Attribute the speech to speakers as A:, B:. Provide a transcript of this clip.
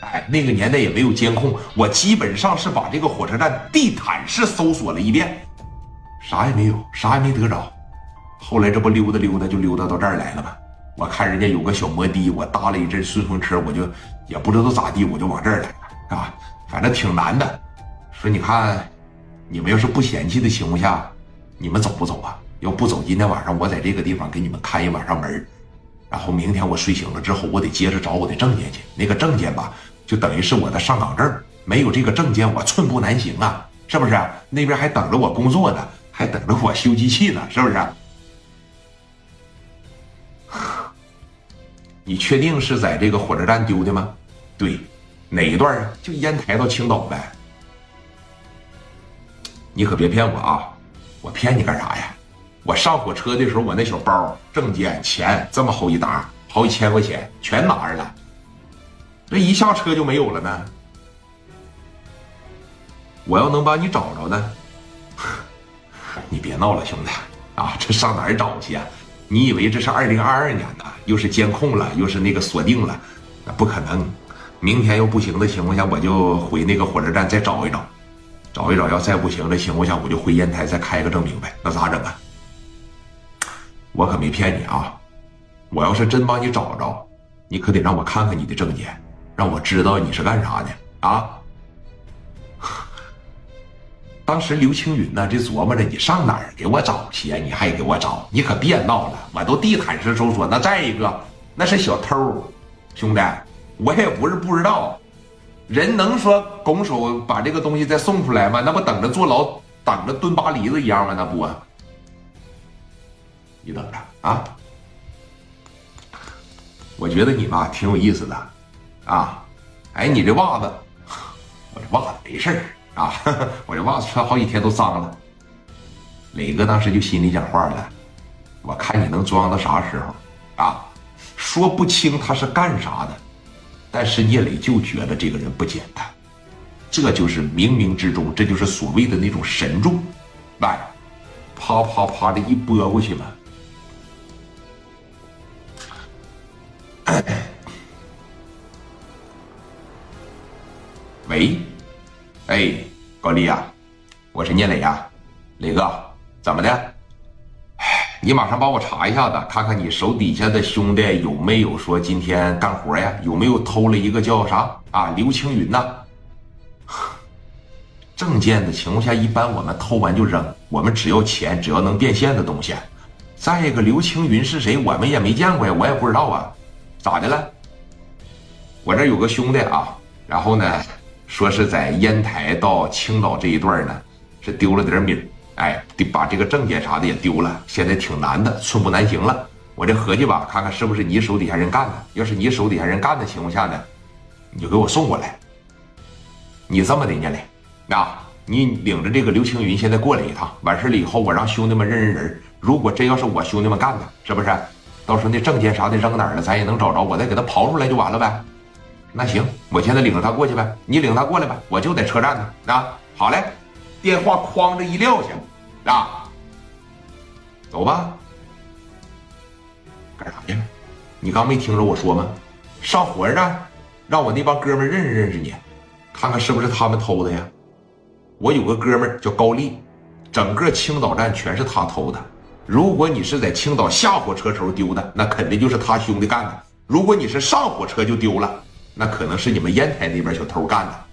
A: 哎，那个年代也没有监控，我基本上是把这个火车站地毯式搜索了一遍，啥也没有，啥也没得着。后来这不溜达溜达就溜达到这儿来了吗？我看人家有个小摩的，我搭了一阵顺风车，我就也不知道咋地，我就往这儿来了啊，反正挺难的。说你看，你们要是不嫌弃的情况下，你们走不走啊？要不走，今天晚上我在这个地方给你们开一晚上门然后明天我睡醒了之后，我得接着找我的证件去。那个证件吧，就等于是我的上岗证，没有这个证件，我寸步难行啊，是不是？那边还等着我工作呢，还等着我修机器呢，是不是？你确定是在这个火车站丢的吗？对，哪一段啊？就烟台到青岛呗。你可别骗我啊！我骗你干啥呀？我上火车的时候，我那小包、证件、钱这么厚一沓，好几千块钱全拿着了。这一下车就没有了呢。我要能把你找着呢，你别闹了，兄弟啊！这上哪儿找去啊？你以为这是二零二二年呢？又是监控了，又是那个锁定了，那不可能。明天要不行的情况下，我就回那个火车站再找一找，找一找。要再不行的情况下，我就回烟台再开个证明呗。那咋整啊？我可没骗你啊！我要是真帮你找着，你可得让我看看你的证件，让我知道你是干啥的啊！当时刘青云呢，就琢磨着你上哪儿给我找去呀？你还给我找？你可别闹了！我都地毯式搜索，那再一个那是小偷，兄弟，我也不是不知道，人能说拱手把这个东西再送出来吗？那不等着坐牢，等着蹲巴黎子一样吗？那不。你等着啊！我觉得你吧挺有意思的，啊，哎，你这袜子，我这袜子没事啊，我这袜子穿好几天都脏了。磊哥当时就心里讲话了，我看你能装到啥时候啊？说不清他是干啥的，但是聂磊就觉得这个人不简单，这就是冥冥之中，这就是所谓的那种神助，来，啪啪啪的一拨过去了。喂，哎，高丽呀，我是聂磊呀，磊哥，怎么的？你马上帮我查一下子，看看你手底下的兄弟有没有说今天干活呀？有没有偷了一个叫啥啊？刘青云呐？证件的情况下，一般我们偷完就扔，我们只要钱，只要能变现的东西。再一个，刘青云是谁？我们也没见过呀，我也不知道啊。咋的了？我这有个兄弟啊，然后呢，说是在烟台到青岛这一段呢，是丢了点米哎，得把这个证件啥的也丢了，现在挺难的，寸步难行了。我这合计吧，看看是不是你手底下人干的。要是你手底下人干的情况下呢，你就给我送过来。你这么的呢嘞，啊，你领着这个刘青云现在过来一趟，完事了以后，我让兄弟们认认人。如果真要是我兄弟们干的，是不是？到时候那证件啥的扔哪儿了，咱也能找着，我再给他刨出来就完了呗。那行，我现在领着他过去呗。你领他过来吧，我就在车站呢。啊，好嘞，电话哐着一撂下，啊，走吧。干啥去？你刚没听着我说吗？上火车站，让我那帮哥们认识认识你，看看是不是他们偷的呀？我有个哥们叫高丽，整个青岛站全是他偷的。如果你是在青岛下火车时候丢的，那肯定就是他兄弟干的；如果你是上火车就丢了，那可能是你们烟台那边小偷干的。